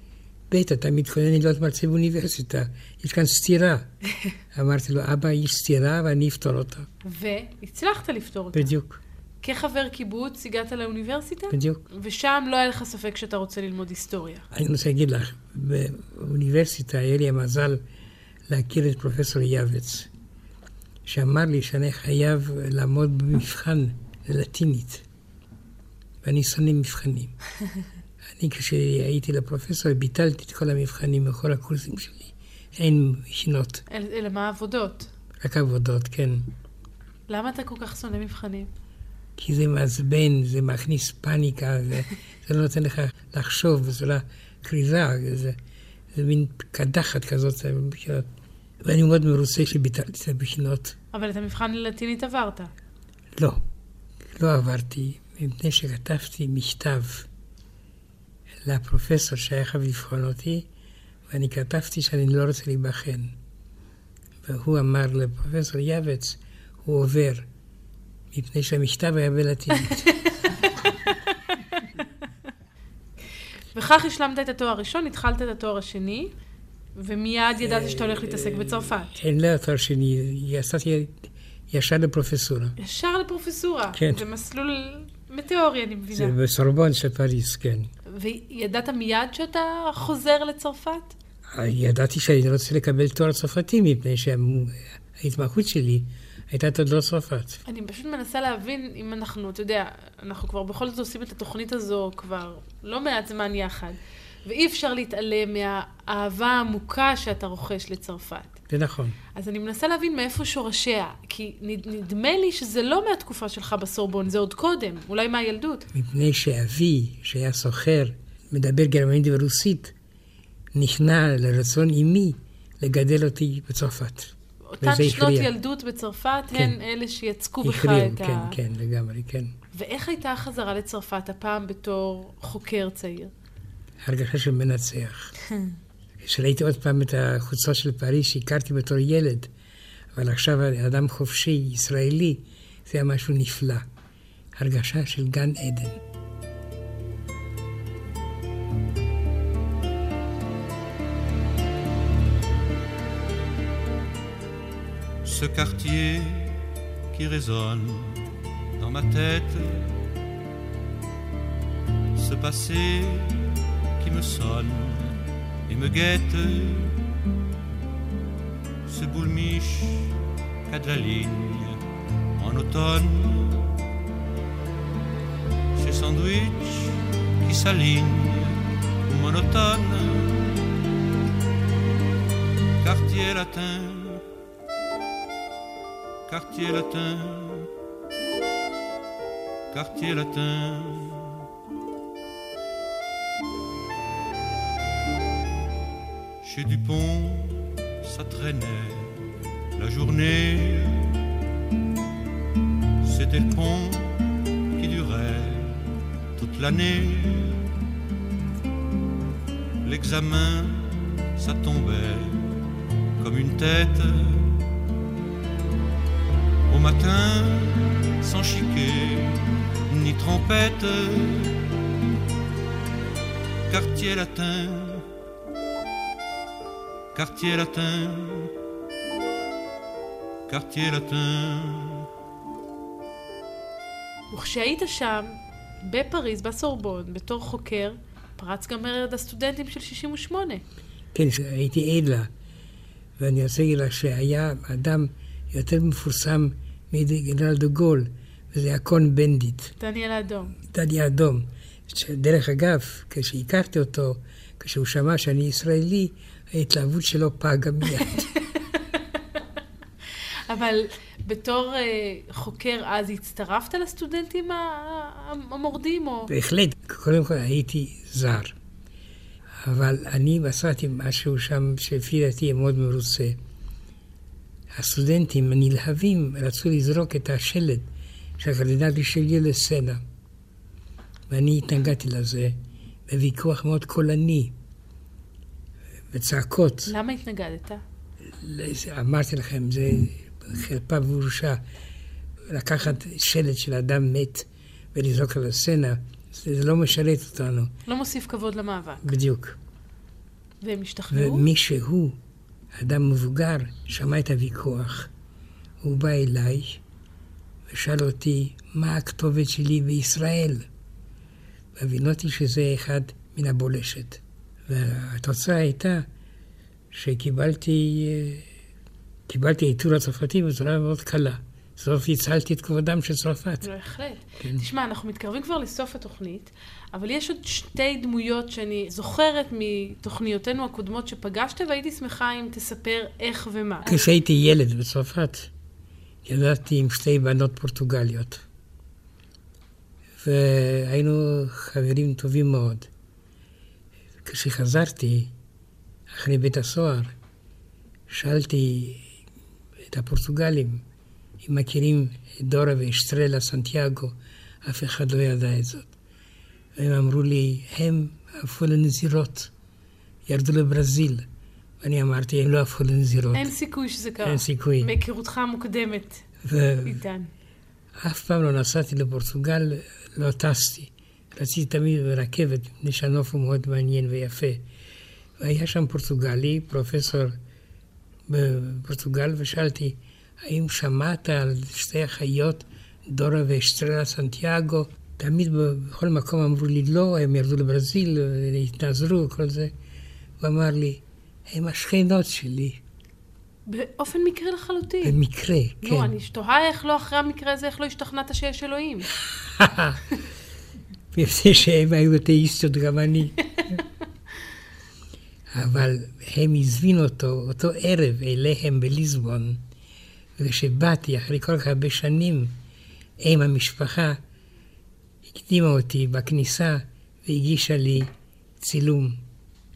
ב', אתה מתכונן להיות מרצה באוניברסיטה, יש כאן סתירה. אמרתי לו, אבא, יש סתירה ואני אפתור אותה. והצלחת לפתור אותה. בדיוק, כחבר קיבוץ הגעת לאוניברסיטה? בדיוק. ושם לא היה לך ספק שאתה רוצה ללמוד היסטוריה. אני רוצה להגיד לך, באוניברסיטה היה לי המזל להכיר את פרופסור יעבץ, שאמר לי שאני חייב לעמוד במבחן ללטינית, ואני שונא מבחנים. אני כשהייתי לפרופסור ביטלתי את כל המבחנים בכל הקורסים שלי. אין מכינות, אל- אלא מה העבודות? רק עבודות, כן. למה אתה כל כך שונא מבחנים? כי זה מעצבן, זה מכניס פאניקה, זה, זה לא נותן לך לחשוב בצורה כריזה, זה, זה מין קדחת כזאת. ואני מאוד מרוצה שביטלתי את הבחינות. אבל את המבחן ללטינית עברת. לא, לא עברתי, מפני שכתבתי מכתב לפרופסור שהיה חייב לבחון אותי, ואני כתבתי שאני לא רוצה להיבחן. והוא אמר לפרופסור יעבץ, הוא עובר, מפני שהמכתב היה בלטינית. וכך השלמת את התואר הראשון, התחלת את התואר השני, ומיד ידעת שאתה הולך להתעסק בצרפת. אין לה תואר שני, יצאתי ישר לפרופסורה. ישר לפרופסורה. כן. זה מסלול מטאורי, אני זה מבינה. בסורבון של פריז, כן. וידעת מיד שאתה חוזר לצרפת? ידעתי שאני רוצה לקבל תואר צרפתי, מפני שההתמחות שלי הייתה תולדות צרפת. אני פשוט מנסה להבין אם אנחנו, אתה יודע, אנחנו כבר בכל זאת עושים את התוכנית הזו כבר לא מעט זמן יחד, ואי אפשר להתעלם מהאהבה העמוקה שאתה רוכש לצרפת. זה נכון. אז אני מנסה להבין מאיפה שורשיה, כי נד- נדמה לי שזה לא מהתקופה שלך בסורבון, זה עוד קודם, אולי מהילדות. מפני שאבי, שהיה סוחר, מדבר גרמנית ורוסית, נכנע לרצון אמי לגדל אותי בצרפת. אותן שנות הכריע. ילדות בצרפת כן. הן אלה שיצקו בך הכריעו, את כן, ה... כן, לגמרי, כן. ואיך הייתה החזרה לצרפת הפעם בתור חוקר צעיר? הרגשה של מנצח. כשראיתי עוד פעם את החוצות של פריז, שהכרתי בתור ילד, אבל עכשיו אדם חופשי, ישראלי, זה היה משהו נפלא. הרגשה של גן עדן. Ce quartier qui résonne dans ma tête, ce passé qui me sonne et me guette, ce boulmiche qu'a de la ligne en automne, ces sandwichs qui s'alignent monotone, quartier latin quartier latin, quartier latin. Chez Dupont, ça traînait la journée. C'était le pont qui durait toute l'année. L'examen, ça tombait comme une tête matin, sans chiquet ni trompette, quartier latin, quartier latin, quartier latin. וכשהיית שם, בפריז, בסורבון, בתור חוקר, פרץ גם מרד הסטודנטים של 68. כן, הייתי עד לה. ואני רוצה להגיד לך שהיה אדם יותר מפורסם מגנרל דה גול, וזה היה קון בנדיט, דניאל האדום. דני האדום. דרך אגב, כשהכרתי אותו, כשהוא שמע שאני ישראלי, ההתלהבות שלו פגה מיד. אבל בתור uh, חוקר אז הצטרפת לסטודנטים המורדים, או... בהחלט, קודם כל הייתי זר. אבל אני מצאתי משהו שם שלפי דעתי מאוד מרוצה. הסטודנטים הנלהבים רצו לזרוק את השלט של הקרדינל רישליו לסצנה. ואני התנגדתי לזה בוויכוח מאוד קולני, וצעקות. למה התנגדת? אמרתי לכם, זה חרפה ובושה. לקחת שלט של אדם מת ולזרוק על הסצנה, זה, זה לא משרת אותנו, לא מוסיף כבוד למאבק. בדיוק. והם השתכנעו? ומי שהוא, אדם מבוגר, שמע את הוויכוח. הוא בא אליי ושאל אותי, מה הכתובת שלי בישראל? והבינותי שזה אחד מן הבולשת. והתוצאה הייתה שקיבלתי קיבלתי עיטור הצרפתי בצורה מאוד קלה. בסוף הצלתי את כבודם של צרפת. בהחלט. כן. תשמע, אנחנו מתקרבים כבר לסוף התוכנית, אבל יש עוד שתי דמויות שאני זוכרת מתוכניותינו הקודמות שפגשת, והייתי שמחה אם תספר איך ומה. כשהייתי ילד בצרפת, ילדתי עם שתי בנות פורטוגליות. והיינו חברים טובים מאוד. כשחזרתי, אחרי בית הסוהר, שאלתי את הפורטוגלים אם מכירים את דורה ואשטרלה סנטיאגו, אף אחד לא ידע את זאת. והם אמרו לי, הם הפכו לנזירות, ירדו לברזיל. ואני אמרתי, הם לא הפכו לנזירות. אין סיכוי שזה קרה. אין סיכוי. מהיכרותך המוקדמת ו- איתן. אף פעם לא נסעתי לפורטוגל, לא טסתי. רציתי תמיד ברכבת, מפני שהנוף הוא מאוד מעניין ויפה. והיה שם פורטוגלי, פרופסור בפורטוגל, ושאלתי, האם שמעת על שתי אחיות, דורה ואשטרלה סנטיאגו? תמיד בכל מקום אמרו לי לא, הם ירדו לברזיל, התנזרו, כל זה. הוא אמר לי, הם השכנות שלי, באופן מקרי לחלוטין. במקרה, כן. נו, אני תוהה איך לא, אחרי המקרה הזה, איך לא השתכנעת שיש אלוהים. מפני שהם היו אתאיסטיות, גם אני. אבל הם הזמינו אותו אותו ערב אליהם בליסבון, וכשבאתי אחרי כל כך הרבה שנים, אם המשפחה הקדימה אותי בכניסה והגישה לי צילום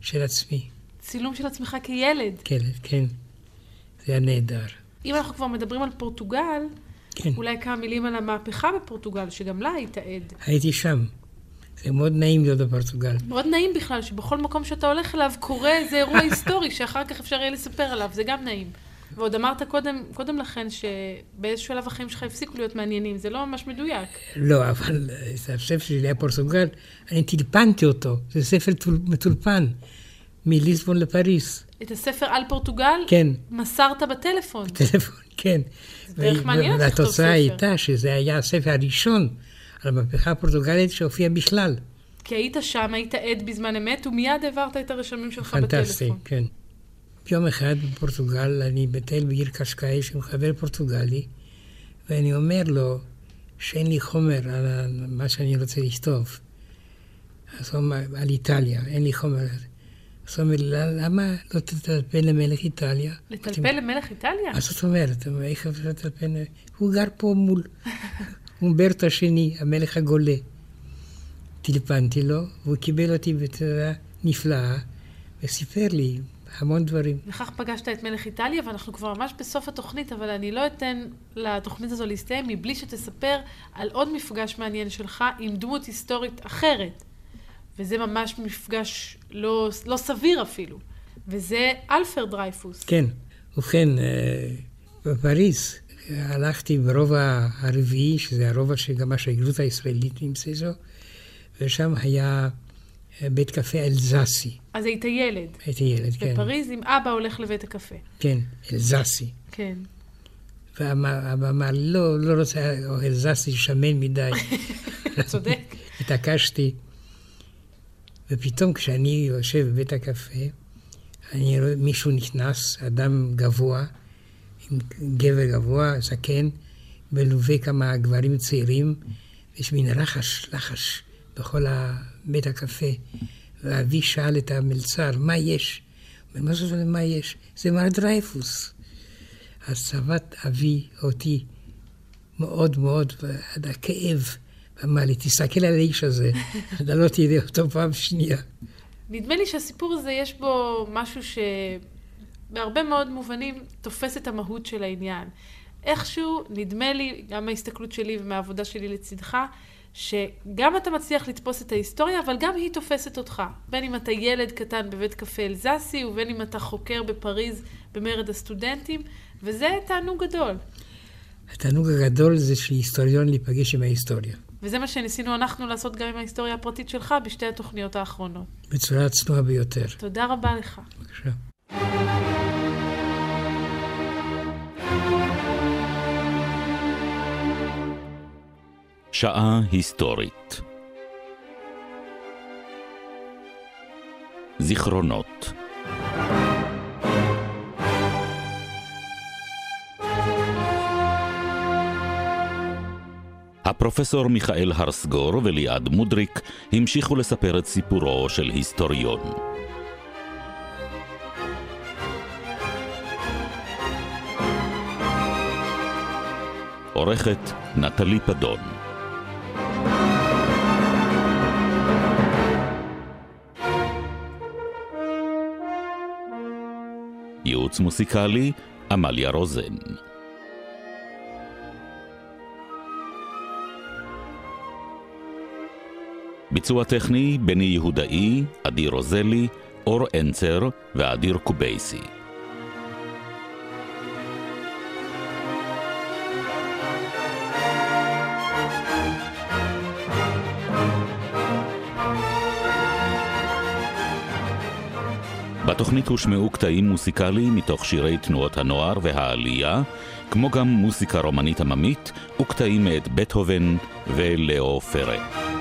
של עצמי. צילום של עצמך כילד. כן, כן, זה היה נהדר. אם אנחנו כבר מדברים על פורטוגל, כן, אולי כמה מילים על המהפכה בפורטוגל, שגם לה היית עד. הייתי שם. זה מאוד נעים להיות בפורטוגל. מאוד נעים בכלל, שבכל מקום שאתה הולך אליו קורה איזה אירוע היסטורי, שאחר כך אפשר יהיה לספר עליו, זה גם נעים. ועוד אמרת קודם, קודם לכן שבאיזשהו שלב החיים שלך הפסיקו להיות מעניינים, זה לא ממש מדויק. לא, אבל אה, זה הספר שלי היה פורטוגל, אני טלפנתי אותו, זה ספר טול- מטולפן, מליסבון לפריס. את הספר על פורטוגל, כן, מסרת בטלפון. טלפון, כן. דרך ו- מעניינת לכתוב והתוצאה ספר. הייתה שזה היה הספר הראשון על המהפכה הפורטוגלית שהופיע בכלל. כי היית שם, היית עד בזמן אמת, ומיד העברת את הרשמים שלך פנטסטי, בטלפון. כן. יום אחד בפורטוגל, אני מטייל בעיר קשקאי, שהוא חבר פורטוגלי, ואני אומר לו שאין לי חומר על מה שאני רוצה לכתוב. אז הוא אומר, על איטליה, אין לי חומר. אז הוא אומר לי, למה לא תטלפן למלך איטליה? לטלפל למלך איטליה? מה זאת אומרת? איך אפשר לטלפן? הוא גר פה מול אומברטו השני, המלך הגולה. טלפנתי לו, והוא קיבל אותי בצורה נפלאה, וסיפר לי המון דברים. וכך פגשת את מלך איטליה, ואנחנו כבר ממש בסוף התוכנית, אבל אני לא אתן לתוכנית הזו להסתיים מבלי שתספר על עוד מפגש מעניין שלך עם דמות היסטורית אחרת. וזה ממש מפגש לא, לא סביר אפילו. וזה אלפר דרייפוס. כן. ובכן, אה, בפריז הלכתי ברובע הרביעי, שזה הרובע שגם השגרירות הישראלית נמצאת בו, ושם היה בית קפה אלזסי. אז היית ילד. הייתי ילד, כן. בפריז עם אבא הולך לבית הקפה. כן, אלזסי. כן. ואבא אמר, לא, לא רוצה אלזסי שמן מדי. צודק. התעקשתי. ופתאום כשאני יושב בבית הקפה, אני רואה מישהו נכנס, אדם גבוה, עם גבר גבוה, זקן, מלווה כמה גברים צעירים, יש מין רחש, לחש בכל ה- בית הקפה. ואבי שאל את המלצר, מה יש? אומר, מה זאת אומרת, מה יש? זה מר דרייפוס. אז צבט אבי אותי מאוד מאוד, ועד הכאב, ואמר לי, תסתכל על האיש הזה, אתה לא תראה אותו פעם שנייה. נדמה לי שהסיפור הזה יש בו משהו שבהרבה מאוד מובנים תופס את המהות של העניין. איכשהו, נדמה לי, גם מההסתכלות שלי ומהעבודה שלי לצדך, שגם אתה מצליח לתפוס את ההיסטוריה, אבל גם היא תופסת אותך. בין אם אתה ילד קטן בבית קפה אלזסי, ובין אם אתה חוקר בפריז במרד הסטודנטים, וזה תענוג גדול. התענוג הגדול זה של היסטוריון להיפגש עם ההיסטוריה, וזה מה שניסינו אנחנו לעשות גם עם ההיסטוריה הפרטית שלך בשתי התוכניות האחרונות. בצורה צנועה ביותר. תודה רבה לך. בבקשה. שעה היסטורית. זיכרונות. הפרופסור מיכאל הרסגור וליעד מודריק המשיכו לספר את סיפורו של היסטוריון. עורכת נטלי פדון ייעוץ מוסיקלי, עמליה רוזן. ביצוע טכני, בני יהודאי, עדי רוזלי, אור אנצר ואדיר קובייסי. בתוכנית הושמעו קטעים מוסיקליים מתוך שירי תנועות הנוער והעלייה, כמו גם מוסיקה רומנית עממית וקטעים מאת בטהובן ולאו פרה.